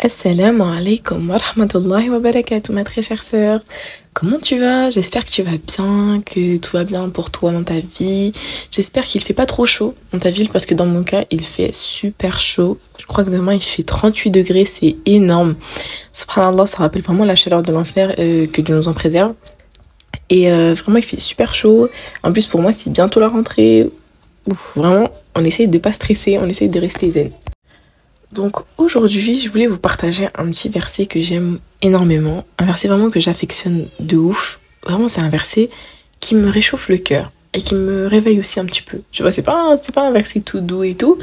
Assalamu alaikum wa rahmatullahi wa barakatuh, ma très chère sœur. Comment tu vas? J'espère que tu vas bien, que tout va bien pour toi dans ta vie. J'espère qu'il fait pas trop chaud dans ta ville parce que dans mon cas, il fait super chaud. Je crois que demain, il fait 38 degrés, c'est énorme. Subhanallah, ça rappelle vraiment la chaleur de l'enfer, euh, que Dieu nous en préserve. Et euh, vraiment, il fait super chaud. En plus, pour moi, c'est bientôt la rentrée. Vraiment, on essaye de pas stresser, on essaye de rester zen. Donc aujourd'hui, je voulais vous partager un petit verset que j'aime énormément, un verset vraiment que j'affectionne de ouf. Vraiment, c'est un verset qui me réchauffe le cœur et qui me réveille aussi un petit peu. Tu vois, c'est pas c'est pas un verset tout doux et tout,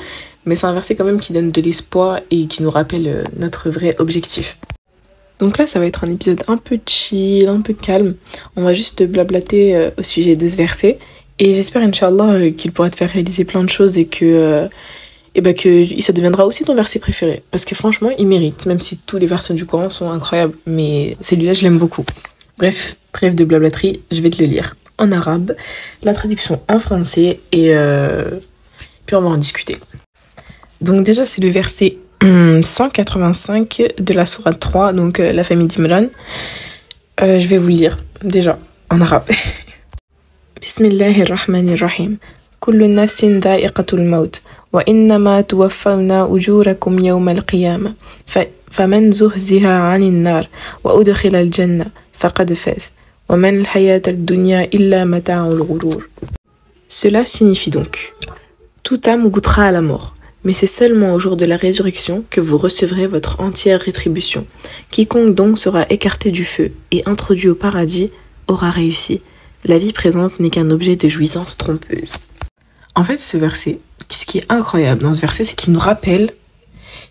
mais c'est un verset quand même qui donne de l'espoir et qui nous rappelle euh, notre vrai objectif. Donc là, ça va être un épisode un peu chill, un peu calme. On va juste blablater euh, au sujet de ce verset et j'espère inchallah euh, qu'il pourra te faire réaliser plein de choses et que et ben que ça deviendra aussi ton verset préféré. Parce que franchement, il mérite, même si tous les versets du Coran sont incroyables, mais celui-là, je l'aime beaucoup. Bref, trêve de blablaterie, je vais te le lire en arabe, la traduction en français, et euh, puis on va en discuter. Donc déjà, c'est le verset hum, 185 de la sourate 3, donc euh, la famille d'Imran. Euh, je vais vous le lire déjà en arabe. Bismillahirrahmanirrahim. Kullu da'iqatul maut. وإنما توفون أجوركم يوم القيامة فمن زهزها عن النار وأدخل الجنة فقد فاز ومن الحياة الدنيا إلا متاع الغرور Cela signifie donc Toute âme goûtera à la mort, mais c'est seulement au jour de la résurrection que vous recevrez votre entière rétribution. Quiconque donc sera écarté du feu et introduit au paradis aura réussi. La vie présente n'est qu'un objet de jouissance trompeuse. En fait, ce verset, ce incroyable dans ce verset, c'est qu'il nous rappelle,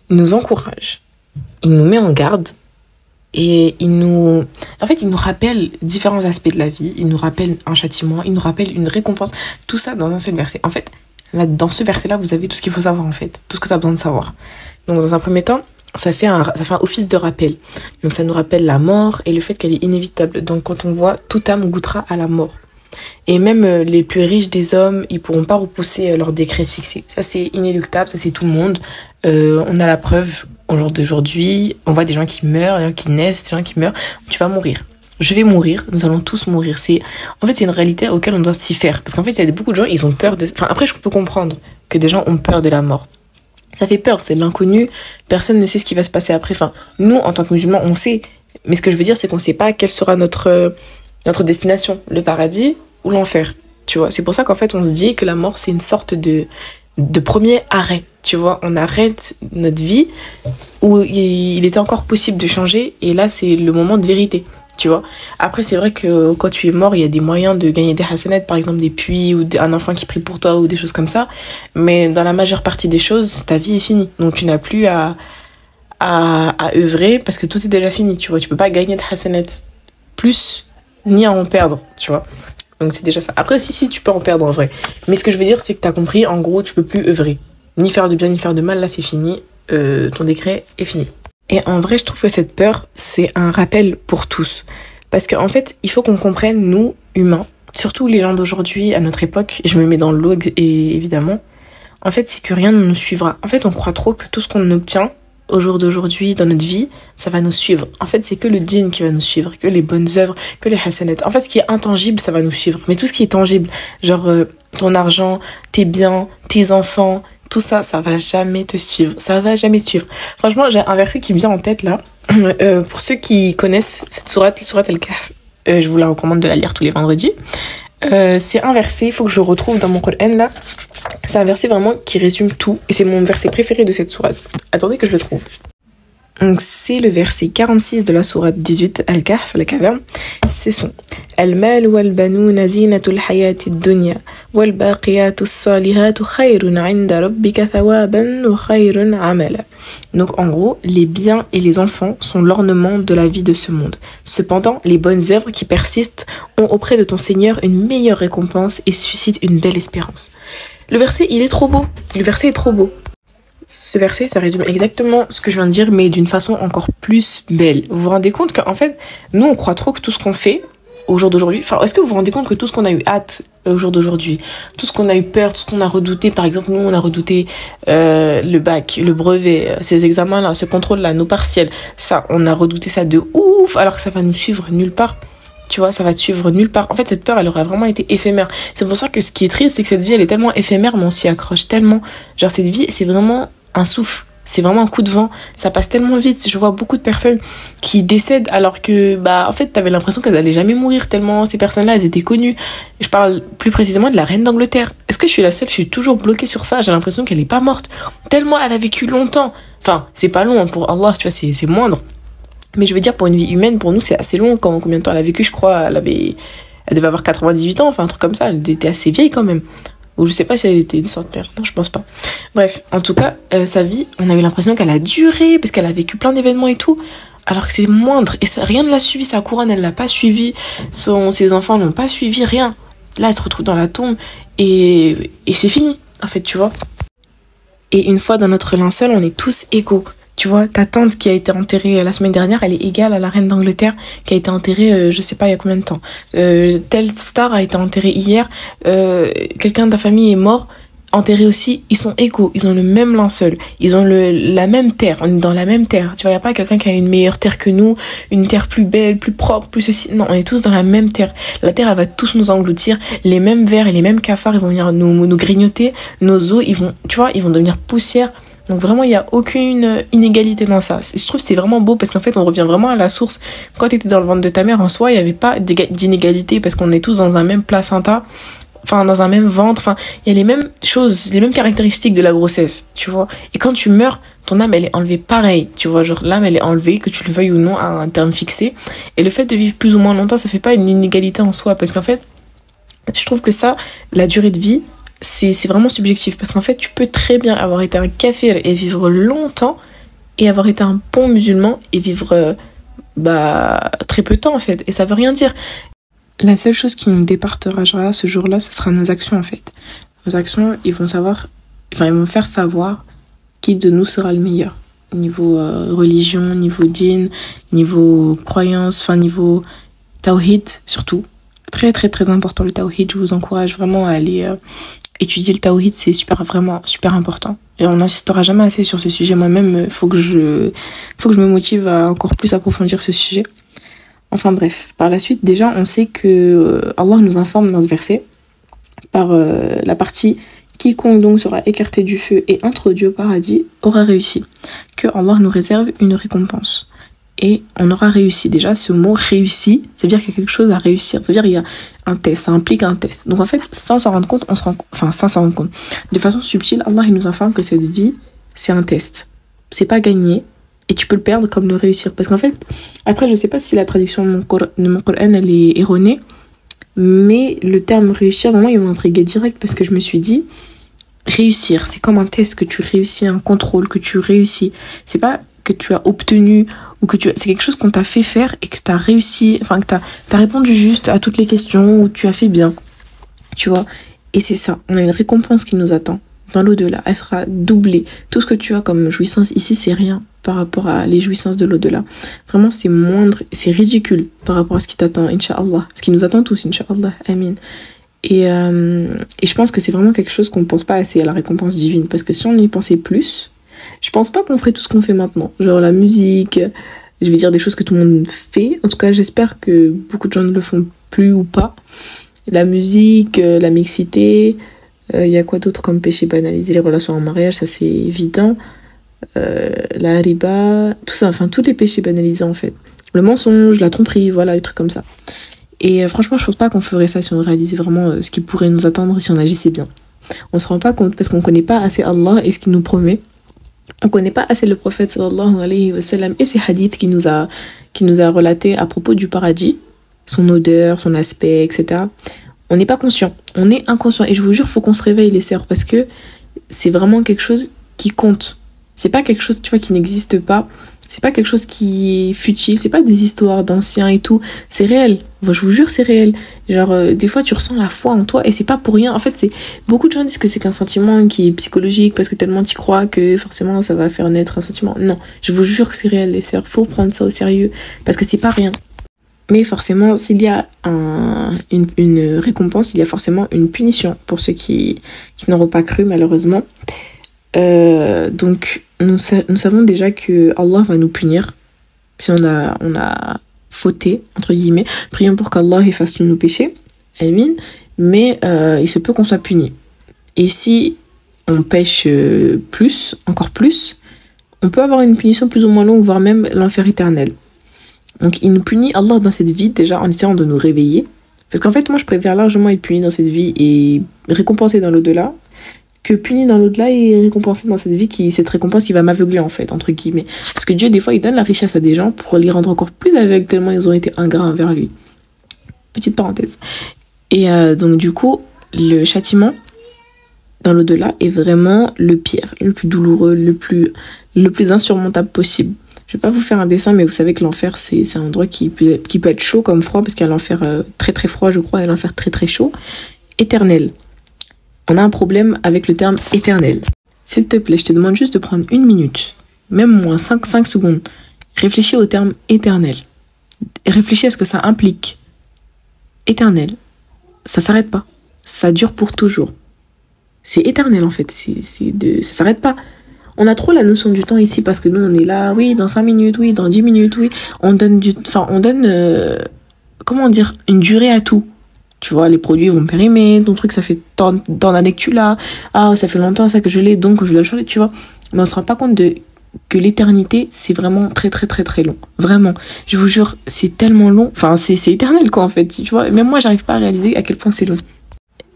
il nous encourage, il nous met en garde et il nous, en fait, il nous rappelle différents aspects de la vie. Il nous rappelle un châtiment, il nous rappelle une récompense. Tout ça dans un seul verset. En fait, là, dans ce verset-là, vous avez tout ce qu'il faut savoir, en fait. Tout ce que tu as besoin de savoir. Donc, dans un premier temps, ça fait un, ça fait un office de rappel. Donc, ça nous rappelle la mort et le fait qu'elle est inévitable. Donc, quand on voit, toute âme goûtera à la mort. Et même euh, les plus riches des hommes, ils pourront pas repousser euh, leur décret fixé. Ça, c'est inéluctable, ça, c'est tout le monde. Euh, on a la preuve au jour d'aujourd'hui. On voit des gens qui meurent, des gens qui naissent, des gens qui meurent. Tu vas mourir. Je vais mourir, nous allons tous mourir. C'est, en fait, c'est une réalité auquel on doit s'y faire. Parce qu'en fait, il y a beaucoup de gens, ils ont peur de, enfin, après, je peux comprendre que des gens ont peur de la mort. Ça fait peur, c'est l'inconnu. Personne ne sait ce qui va se passer après. Enfin, nous, en tant que musulmans, on sait. Mais ce que je veux dire, c'est qu'on sait pas quelle sera notre, notre destination. Le paradis ou l'enfer. Tu vois, c'est pour ça qu'en fait, on se dit que la mort, c'est une sorte de, de premier arrêt. Tu vois, on arrête notre vie où il était encore possible de changer et là, c'est le moment de vérité. Tu vois. Après, c'est vrai que quand tu es mort, il y a des moyens de gagner des hasanettes, par exemple des puits ou un enfant qui prie pour toi ou des choses comme ça. Mais dans la majeure partie des choses, ta vie est finie. Donc tu n'as plus à, à, à œuvrer parce que tout est déjà fini. Tu vois, tu peux pas gagner de hasanettes plus ni à en perdre. Tu vois. Donc c'est déjà ça. Après, si, si, tu peux en perdre en vrai. Mais ce que je veux dire, c'est que tu as compris, en gros, tu peux plus œuvrer. Ni faire de bien, ni faire de mal, là c'est fini. Euh, ton décret est fini. Et en vrai, je trouve que cette peur, c'est un rappel pour tous. Parce qu'en en fait, il faut qu'on comprenne, nous, humains, surtout les gens d'aujourd'hui, à notre époque, je me mets dans l'eau évidemment, en fait, c'est que rien ne nous suivra. En fait, on croit trop que tout ce qu'on obtient, au jour d'aujourd'hui, dans notre vie, ça va nous suivre. En fait, c'est que le djinn qui va nous suivre, que les bonnes œuvres, que les hasanets. En fait, ce qui est intangible, ça va nous suivre. Mais tout ce qui est tangible, genre euh, ton argent, tes biens, tes enfants, tout ça, ça va jamais te suivre. Ça va jamais te suivre. Franchement, j'ai un verset qui me vient en tête là. Euh, pour ceux qui connaissent cette sourate, la sourate Al-Kahf, euh, je vous la recommande de la lire tous les vendredis. C'est un verset, il faut que je le retrouve dans mon Coran là. C'est un verset vraiment qui résume tout et c'est mon verset préféré de cette sourate. Attendez que je le trouve. Donc c'est le verset 46 de la sourate 18 Al-Kahf, la caverne. C'est son 'inda rabbika thawaban wa khayrun 'amala. Donc en gros, les biens et les enfants sont l'ornement de la vie de ce monde. Cependant, les bonnes œuvres qui persistent ont auprès de ton Seigneur une meilleure récompense et suscitent une belle espérance. Le verset, il est trop beau. Le verset est trop beau. Ce verset, ça résume exactement ce que je viens de dire, mais d'une façon encore plus belle. Vous vous rendez compte qu'en fait, nous, on croit trop que tout ce qu'on fait, au jour d'aujourd'hui. Enfin, est-ce que vous vous rendez compte que tout ce qu'on a eu hâte au jour d'aujourd'hui, tout ce qu'on a eu peur, tout ce qu'on a redouté, par exemple, nous, on a redouté euh, le bac, le brevet, euh, ces examens-là, ce contrôle-là, nos partiels, ça, on a redouté ça de ouf, alors que ça va nous suivre nulle part. Tu vois, ça va te suivre nulle part. En fait, cette peur, elle aurait vraiment été éphémère. C'est pour ça que ce qui est triste, c'est que cette vie, elle est tellement éphémère, mais on s'y accroche tellement. Genre, cette vie, c'est vraiment un souffle c'est vraiment un coup de vent. Ça passe tellement vite. Je vois beaucoup de personnes qui décèdent alors que, bah, en fait, t'avais l'impression qu'elles allaient jamais mourir tellement ces personnes-là, elles étaient connues. Je parle plus précisément de la reine d'Angleterre. Est-ce que je suis la seule? Je suis toujours bloquée sur ça. J'ai l'impression qu'elle est pas morte. Tellement elle a vécu longtemps. Enfin, c'est pas long hein, pour Allah, tu vois, c'est moindre. Mais je veux dire, pour une vie humaine, pour nous, c'est assez long. Quand, combien de temps elle a vécu? Je crois, elle avait, elle devait avoir 98 ans, enfin, un truc comme ça. Elle était assez vieille quand même. Ou je sais pas si elle était une centenaire. Non, je pense pas. Bref, en tout cas, euh, sa vie, on a eu l'impression qu'elle a duré parce qu'elle a vécu plein d'événements et tout. Alors que c'est moindre. Et rien ne l'a suivi. Sa couronne, elle l'a pas suivi. Son, ses enfants l'ont pas suivi. Rien. Là, elle se retrouve dans la tombe. Et, et c'est fini, en fait, tu vois. Et une fois dans notre linceul, on est tous égaux. Tu vois, ta tante qui a été enterrée la semaine dernière, elle est égale à la reine d'Angleterre qui a été enterrée, euh, je sais pas il y a combien de temps. Euh, telle star a été enterrée hier, euh, quelqu'un de ta famille est mort, enterré aussi, ils sont égaux, ils ont le même linceul, ils ont le, la même terre, on est dans la même terre. Tu vois, il a pas quelqu'un qui a une meilleure terre que nous, une terre plus belle, plus propre, plus ceci. Non, on est tous dans la même terre. La terre, elle va tous nous engloutir. Les mêmes vers et les mêmes cafards, ils vont venir nous, nous grignoter. Nos os, ils vont, tu vois, ils vont devenir poussière donc vraiment, il n'y a aucune inégalité dans ça. Je trouve que c'est vraiment beau parce qu'en fait, on revient vraiment à la source. Quand tu étais dans le ventre de ta mère, en soi, il n'y avait pas d'inégalité parce qu'on est tous dans un même placenta, enfin dans un même ventre. Enfin, il y a les mêmes choses, les mêmes caractéristiques de la grossesse, tu vois. Et quand tu meurs, ton âme, elle est enlevée pareil, tu vois. Genre, l'âme, elle est enlevée, que tu le veuilles ou non, à un terme fixé. Et le fait de vivre plus ou moins longtemps, ça fait pas une inégalité en soi parce qu'en fait, je trouve que ça, la durée de vie, c'est vraiment subjectif parce qu'en fait, tu peux très bien avoir été un kafir et vivre longtemps et avoir été un bon musulman et vivre euh, bah, très peu de temps en fait. Et ça veut rien dire. La seule chose qui nous départagera ce jour-là, ce sera nos actions en fait. Nos actions, ils vont savoir, enfin, ils vont faire savoir qui de nous sera le meilleur. Niveau euh, religion, niveau din, niveau croyance, enfin, niveau tawhid surtout. Très très très important le tawhid. Je vous encourage vraiment à aller euh, étudier le tawhid, c'est super, vraiment super important. Et on n'insistera jamais assez sur ce sujet. Moi-même, euh, faut que je, faut que je me motive à encore plus approfondir ce sujet. Enfin bref, par la suite, déjà, on sait que euh, Allah nous informe dans ce verset par euh, la partie quiconque donc sera écarté du feu et introduit au paradis aura réussi. Que Allah nous réserve une récompense et on aura réussi. Déjà, ce mot réussi, c'est à dire qu'il y a quelque chose à réussir. C'est à dire qu'il y a un test, ça implique un test. Donc en fait, sans s'en rendre compte, on se rend, enfin sans s'en rendre compte, de façon subtile, Allah nous informe que cette vie, c'est un test. C'est pas gagné et tu peux le perdre comme le réussir. Parce qu'en fait, après, je sais pas si la traduction de mon, Coran, elle est erronée, mais le terme réussir, vraiment, il m'a intrigué direct parce que je me suis dit, réussir, c'est comme un test que tu réussis, un contrôle que tu réussis. C'est pas que tu as obtenu ou que tu c'est quelque chose qu'on t'a fait faire et que tu as réussi, enfin que tu as, répondu juste à toutes les questions ou tu as fait bien. Tu vois Et c'est ça, on a une récompense qui nous attend dans l'au-delà. Elle sera doublée. Tout ce que tu as comme jouissance ici, c'est rien par rapport à les jouissances de l'au-delà. Vraiment, c'est moindre, c'est ridicule par rapport à ce qui t'attend, Inch'Allah. Ce qui nous attend tous, Inch'Allah. Amin. Et, euh, et je pense que c'est vraiment quelque chose qu'on ne pense pas assez à la récompense divine. Parce que si on y pensait plus, je pense pas qu'on ferait tout ce qu'on fait maintenant. Genre la musique, je vais dire des choses que tout le monde fait. En tout cas, j'espère que beaucoup de gens ne le font plus ou pas. La musique, euh, la mixité, il euh, y a quoi d'autre comme péché banalisé? Les relations en mariage, ça c'est évident. Euh, la riba, tout ça, enfin tous les péchés banalisés en fait. Le mensonge, la tromperie, voilà, les trucs comme ça. Et franchement, je pense pas qu'on ferait ça si on réalisait vraiment ce qui pourrait nous attendre si on agissait bien. On se rend pas compte parce qu'on connaît pas assez Allah et ce qu'il nous promet on connaît pas assez le prophète sallallahu alayhi wa et ses hadiths qui nous a qui nous a relaté à propos du paradis, son odeur, son aspect, etc. On n'est pas conscient, on est inconscient et je vous jure faut qu'on se réveille les sœurs parce que c'est vraiment quelque chose qui compte. C'est pas quelque chose tu vois qui n'existe pas c'est pas quelque chose qui est futile, c'est pas des histoires d'anciens et tout, c'est réel. je vous jure, c'est réel. Genre, euh, des fois, tu ressens la foi en toi et c'est pas pour rien. En fait, c'est beaucoup de gens disent que c'est qu'un sentiment qui est psychologique parce que tellement tu crois que forcément ça va faire naître un sentiment. Non, je vous jure que c'est réel, les sœurs. Faut prendre ça au sérieux parce que c'est pas rien. Mais forcément, s'il y a une, récompense, il y a forcément une punition pour ceux qui, qui n'auront pas cru, malheureusement. Euh, donc, nous, savons déjà que Allah va nous punir si on a, on a fauté, entre guillemets. Prions pour qu'Allah efface tous nos péchés. Amin. Mais euh, il se peut qu'on soit puni. Et si on pêche euh, plus, encore plus, on peut avoir une punition plus ou moins longue, voire même l'enfer éternel. Donc il nous punit, Allah, dans cette vie, déjà en essayant de nous réveiller. Parce qu'en fait, moi, je préfère largement être puni dans cette vie et récompensé dans l'au-delà que puni dans l'au-delà et récompensé dans cette vie qui cette récompense qui va m'aveugler en fait entre guillemets parce que Dieu des fois il donne la richesse à des gens pour les rendre encore plus aveugles tellement ils ont été ingrats envers lui petite parenthèse et euh, donc du coup le châtiment dans l'au-delà est vraiment le pire le plus douloureux le plus le plus insurmontable possible je vais pas vous faire un dessin, mais vous savez que l'enfer, c'est un endroit qui peut, qui peut être chaud comme froid, parce qu'il y a l'enfer euh, très très froid, je crois, et l'enfer très très chaud. Éternel. On a un problème avec le terme éternel. S'il te plaît, je te demande juste de prendre une minute, même moins 5, 5 secondes. Réfléchis au terme éternel. Réfléchis à ce que ça implique. Éternel. Ça s'arrête pas. Ça dure pour toujours. C'est éternel en fait. C'est de, ça s'arrête pas on a trop la notion du temps ici parce que nous on est là, oui, dans 5 minutes, oui, dans 10 minutes, oui. On donne du, enfin, on donne, euh, comment dire, une durée à tout. Tu vois, les produits vont périmer, ton truc ça fait tant, d'années que tu l'as, ah, ça fait longtemps ça que je l'ai, donc je dois le changer, tu vois. Mais on se rend pas compte de que l'éternité, c'est vraiment très très très très long. Vraiment. Je vous jure, c'est tellement long. Enfin, c'est éternel quoi en fait. Tu vois, même moi, j'arrive pas à réaliser à quel point c'est long.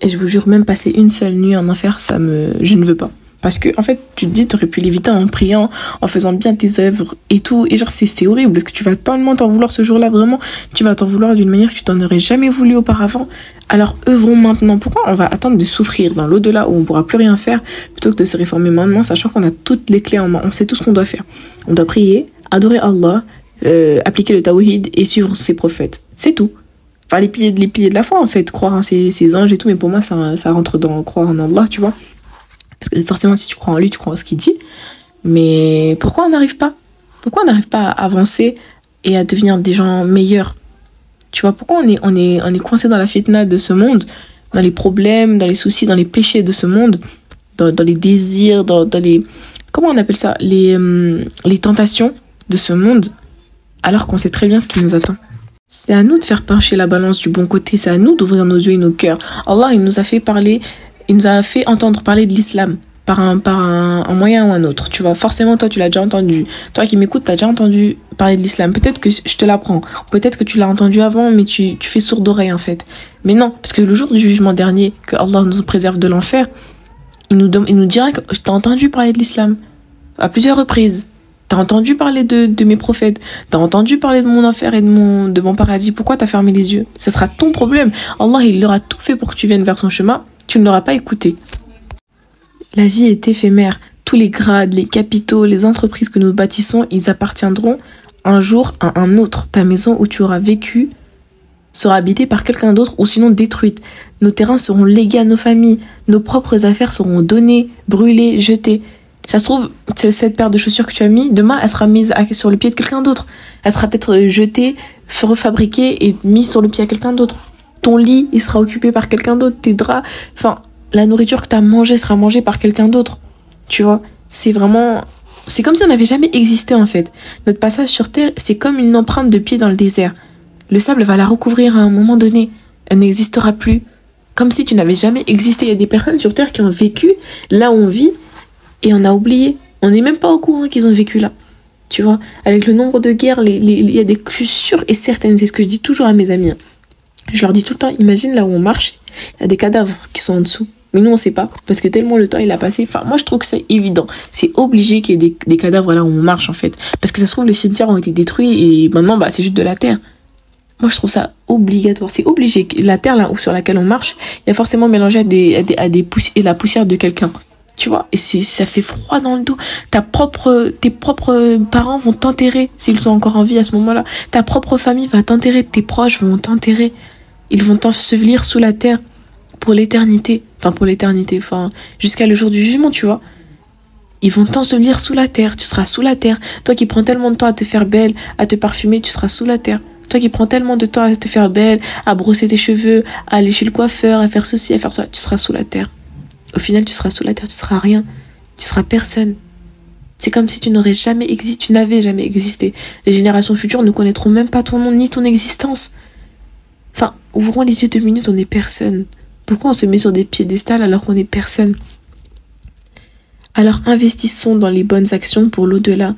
Et je vous jure, même passer une seule nuit en enfer, ça me. Je ne veux pas. Parce que, en fait, tu te dis, t'aurais pu l'éviter en priant, en faisant bien tes œuvres et tout. Et genre, c'est horrible parce que tu vas tellement t'en vouloir ce jour-là, vraiment. Tu vas t'en vouloir d'une manière que tu t'en aurais jamais voulu auparavant. Alors, œuvrons maintenant. Pourquoi on va attendre de souffrir dans l'au-delà où on pourra plus rien faire plutôt que de se réformer maintenant, sachant qu'on a toutes les clés en main. On sait tout ce qu'on doit faire. On doit prier, adorer Allah, euh, appliquer le tawhid et suivre ses prophètes. C'est tout. Enfin, les piliers, les piliers de la foi, en fait. Croire en ses, ses anges et tout. Mais pour moi, ça, ça rentre dans croire en Allah, tu vois. Parce que forcément, si tu crois en lui, tu crois en ce qu'il dit. Mais pourquoi on n'arrive pas? Pourquoi on n'arrive pas à avancer et à devenir des gens meilleurs? Tu vois, pourquoi on est, on est, on est coincé dans la fitna de ce monde, dans les problèmes, dans les soucis, dans les péchés de ce monde, dans, les désirs, dans, dans, les... Comment on appelle ça? Les, hum, les tentations de ce monde, alors qu'on sait très bien ce qui nous attend. C'est à nous de faire pencher la balance du bon côté, c'est à nous d'ouvrir nos yeux et nos cœurs. Allah, il nous a fait parler il nous a fait entendre parler de l'islam par un, par un, moyen ou un autre. Tu vois, forcément, toi, tu l'as déjà entendu. Toi qui m'écoutes, tu as déjà entendu parler de l'islam. Peut-être que je te l'apprends. Peut-être que tu l'as entendu avant, mais tu, tu fais sourd d'oreille, en fait. Mais non, parce que le jour du jugement dernier, que Allah nous préserve de l'enfer, il nous, il nous dira que je t'ai entendu parler de l'islam à plusieurs reprises. T'as entendu parler de, de mes prophètes. T'as entendu parler de mon enfer et de mon, de mon paradis. Pourquoi t'as fermé les yeux? Ce sera ton problème. Allah, il aura tout fait pour que tu viennes vers son chemin tu ne l'auras pas écouté. La vie est éphémère. Tous les grades, les capitaux, les entreprises que nous bâtissons, ils appartiendront un jour à un autre. Ta maison où tu auras vécu sera habitée par quelqu'un d'autre ou sinon détruite. Nos terrains seront légués à nos familles. Nos propres affaires seront données, brûlées, jetées. Ça se trouve, cette paire de chaussures que tu as mis, demain, elle sera mise sur le pied de quelqu'un d'autre. Elle sera peut-être jetée, refabriquée et mise sur le pied à quelqu'un d'autre ton lit, il sera occupé par quelqu'un d'autre, tes draps, enfin, la nourriture que tu as mangée sera mangée par quelqu'un d'autre. Tu vois, c'est vraiment c'est comme si on n'avait jamais existé en fait. Notre passage sur terre, c'est comme une empreinte de pied dans le désert. Le sable va la recouvrir à un moment donné. Elle n'existera plus. Comme si tu n'avais jamais existé. Il y a des personnes sur terre qui ont vécu là où on vit et on a oublié. On n'est même pas au courant qu'ils ont vécu là. Tu vois, avec le nombre de guerres, il y a des, je et certaine, c'est ce que je dis toujours à mes amis. Hein. Je leur dis tout le temps, imagine là où on marche, il y a des cadavres qui sont en dessous. Mais nous, on sait pas. Parce que tellement le temps, il a passé. Enfin, moi, je trouve que c'est évident. C'est obligé qu'il y ait des, cadavres là où on marche, en fait. Parce que ça se trouve, les cimetières ont été détruits et maintenant, bah, c'est juste de la terre. Moi, je trouve ça obligatoire. C'est obligé. La terre là où, sur laquelle on marche, il y a forcément mélangé à des, à des, la poussière de quelqu'un. Tu vois? Et ça fait froid dans le dos. Tes propres parents vont t'enterrer s'ils sont encore en vie à ce moment-là. Ta propre famille va t'enterrer. Tes proches vont t'enterrer. Ils vont t'ensevelir sous la terre pour l'éternité. Enfin, pour l'éternité. Enfin, jusqu'à le jour du jugement, tu vois. Ils vont t'ensevelir sous la terre. Tu seras sous la terre. Toi qui prends tellement de temps à te faire belle, à te parfumer, tu seras sous la terre. Toi qui prends tellement de temps à te faire belle, à brosser tes cheveux, à aller chez le coiffeur, à faire ceci, à faire ça, tu seras sous la terre. Au final, tu seras sous la terre, tu seras rien. Tu seras personne. C'est comme si tu n'aurais jamais existé, tu n'avais jamais existé. Les générations futures ne connaîtront même pas ton nom ni ton existence. Ouvrons les yeux deux minutes, on n'est personne. Pourquoi on se met sur des piédestals alors qu'on n'est personne? Alors investissons dans les bonnes actions pour l'au-delà,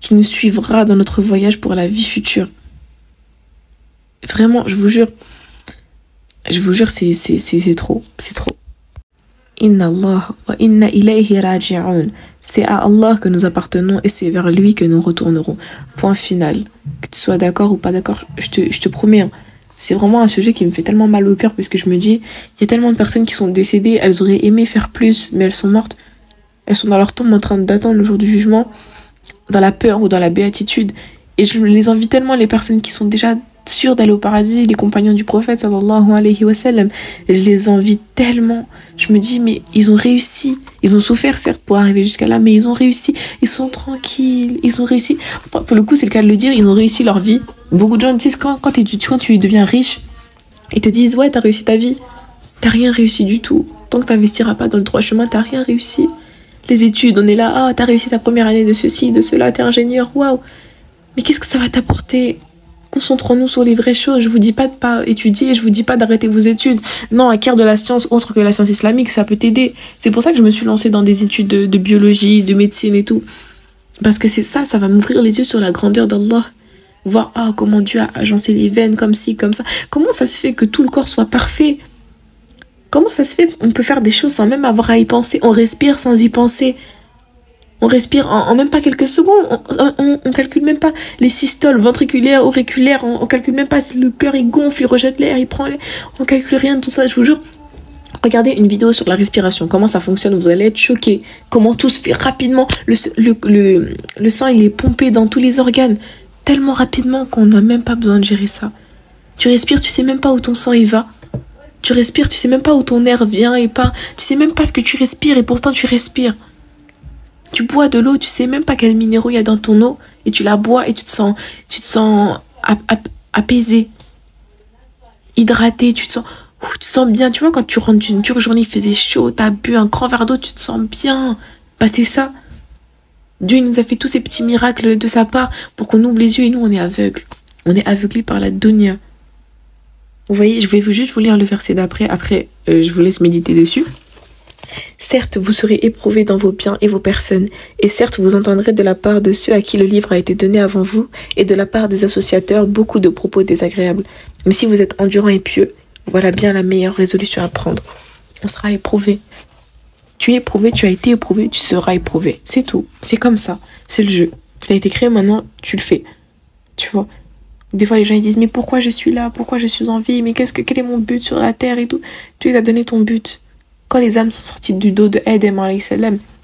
qui nous suivra dans notre voyage pour la vie future. Vraiment, je vous jure, je vous jure, c'est trop, c'est trop. Inna Allah wa inna ilayhi raji'un. C'est à Allah que nous appartenons et c'est vers lui que nous retournerons. Point final. Que tu sois d'accord ou pas d'accord, je te, je te promets. Hein. C'est vraiment un sujet qui me fait tellement mal au cœur parce que je me dis, il y a tellement de personnes qui sont décédées, elles auraient aimé faire plus, mais elles sont mortes. Elles sont dans leur tombe en train d'attendre le jour du jugement, dans la peur ou dans la béatitude. Et je les invite tellement, les personnes qui sont déjà sûrs d'aller au paradis, les compagnons du prophète sallallahu alayhi wa sallam. Je les envie tellement. Je me dis, mais ils ont réussi. Ils ont souffert, certes, pour arriver jusqu'à là, mais ils ont réussi. Ils sont tranquilles. Ils ont réussi. Pour le coup, c'est le cas de le dire, ils ont réussi leur vie. Beaucoup de gens disent, quand, quand, tu, quand tu deviens riche, ils te disent, ouais, t'as réussi ta vie. T'as rien réussi du tout. Tant que t'investiras pas dans le droit chemin, t'as rien réussi. Les études, on est là, ah, t'as réussi ta première année de ceci, de cela, t'es ingénieur, waouh. Mais qu'est-ce que ça va t'apporter? Concentrons-nous sur les vraies choses. Je vous dis pas de pas étudier, je vous dis pas d'arrêter vos études. Non, acquérir de la science autre que la science islamique, ça peut t'aider. C'est pour ça que je me suis lancée dans des études de, biologie, de médecine et tout. Parce que c'est ça, ça va m'ouvrir les yeux sur la grandeur d'Allah. Voir, ah, comment Dieu a agencé les veines comme ci, comme ça. Comment ça se fait que tout le corps soit parfait? Comment ça se fait qu'on peut faire des choses sans même avoir à y penser? On respire sans y penser. On respire en, même pas quelques secondes. On, on, calcule même pas les systoles ventriculaires, auriculaires. On, on calcule même pas si le cœur il gonfle, il rejette l'air, il prend l'air. On calcule rien de tout ça, je vous jure. Regardez une vidéo sur la respiration, comment ça fonctionne, vous allez être choqué. Comment tout se fait rapidement. Le, le, le, le sang il est pompé dans tous les organes tellement rapidement qu'on n'a même pas besoin de gérer ça. Tu respires, tu sais même pas où ton sang il va. Tu respires, tu sais même pas où ton air vient et pas. Tu sais même pas ce que tu respires et pourtant tu respires. Tu bois de l'eau, tu sais même pas quel minéraux il y a dans ton eau et tu la bois et tu te sens, tu te sens apaisé, hydraté, tu te sens, tu bien. Tu vois, quand tu rentres d'une dure journée, il faisait chaud, t'as bu un grand verre d'eau, tu te sens bien. Bah, c'est ça. Dieu nous a fait tous ces petits miracles de sa part pour qu'on ouvre les yeux et nous on est aveugles. On est aveuglés par la dunya. Vous voyez, je vais juste vous lire le verset d'après. Après, euh, je vous laisse méditer dessus. Certes, vous serez éprouvés dans vos biens et vos personnes, et certes, vous entendrez de la part de ceux à qui le livre a été donné avant vous, et de la part des associateurs, beaucoup de propos désagréables. Mais si vous êtes endurant et pieux, voilà bien la meilleure résolution à prendre. On sera éprouvé. Tu es éprouvé, tu as été éprouvé, tu seras éprouvé. C'est tout. C'est comme ça. C'est le jeu. Tu as été créé, maintenant, tu le fais. Tu vois? Des fois, les gens ils disent mais pourquoi je suis là? Pourquoi je suis en vie? Mais qu'est-ce que quel est mon but sur la terre et tout? Tu as donné ton but. Quand les âmes sont sorties du dos de Adam,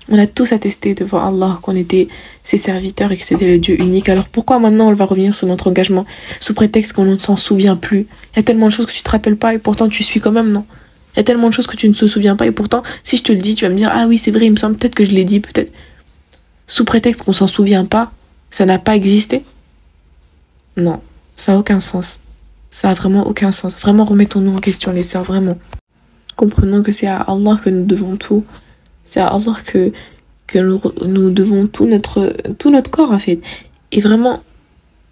on a tous attesté devant Allah qu'on était ses serviteurs et que c'était le Dieu unique. Alors pourquoi maintenant on va revenir sur notre engagement sous prétexte qu'on ne s'en souvient plus? Il y a tellement de choses que tu te rappelles pas et pourtant tu suis quand même, non? Il y a tellement de choses que tu ne te souviens pas et pourtant si je te le dis, tu vas me dire ah oui c'est vrai, il me semble peut-être que je l'ai dit, peut-être. Sous prétexte qu'on s'en souvient pas, ça n'a pas existé? Non, ça n'a aucun sens. Ça a vraiment aucun sens. Vraiment remettons-nous en question les sœurs, vraiment. Comprenons que c'est à Allah que nous devons tout. C'est à Allah que, que nous, devons tout notre, tout notre corps, en fait. Et vraiment,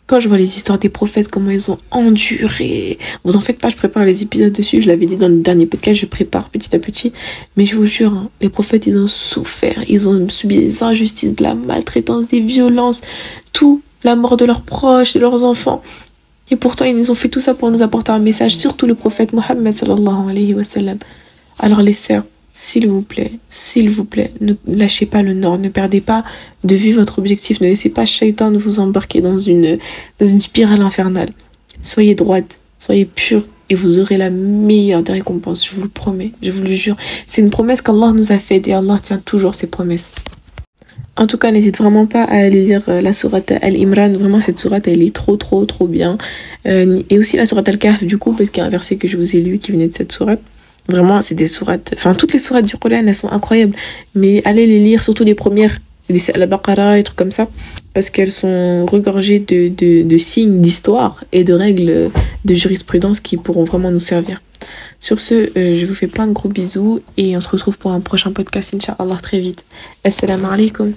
quand je vois les histoires des prophètes, comment ils ont enduré, vous en faites pas, je prépare les épisodes dessus, je l'avais dit dans le dernier podcast, je prépare petit à petit, mais je vous jure, hein, les prophètes, ils ont souffert, ils ont subi des injustices, de la maltraitance, des violences, tout, la mort de leurs proches, de leurs enfants. Et pourtant, ils ont fait tout ça pour nous apporter un message, surtout le prophète Mohammed sallallahu alayhi wa sallam. Alors les sœurs, s'il vous plaît, s'il vous plaît, ne lâchez pas le nord, ne perdez pas de vue votre objectif, ne laissez pas Shaitan vous embarquer dans une, dans une spirale infernale. Soyez droite, soyez pure et vous aurez la meilleure des récompenses, je vous le promets, je vous le jure. C'est une promesse qu'Allah nous a faite et Allah tient toujours ses promesses. En tout cas, n'hésite vraiment pas à aller lire euh, la sourate Al-Imran. Vraiment, cette sourate, elle est trop, trop, trop bien. Euh, et aussi la sourate Al-Kahf, du coup, parce qu'il y a un verset que je vous ai lu qui venait de cette sourate. Vraiment, c'est des sourates. Enfin, toutes les sourates du Coran, elles sont incroyables. Mais allez les lire, surtout les premières, les Al-Baqarah et trucs comme ça. Parce qu'elles sont regorgées de, de, de signes d'histoire et de règles de jurisprudence qui pourront vraiment nous servir. Sur ce, euh, je vous fais plein de gros bisous et on se retrouve pour un prochain podcast, Inch'Allah, très vite. Assalamu alaikum.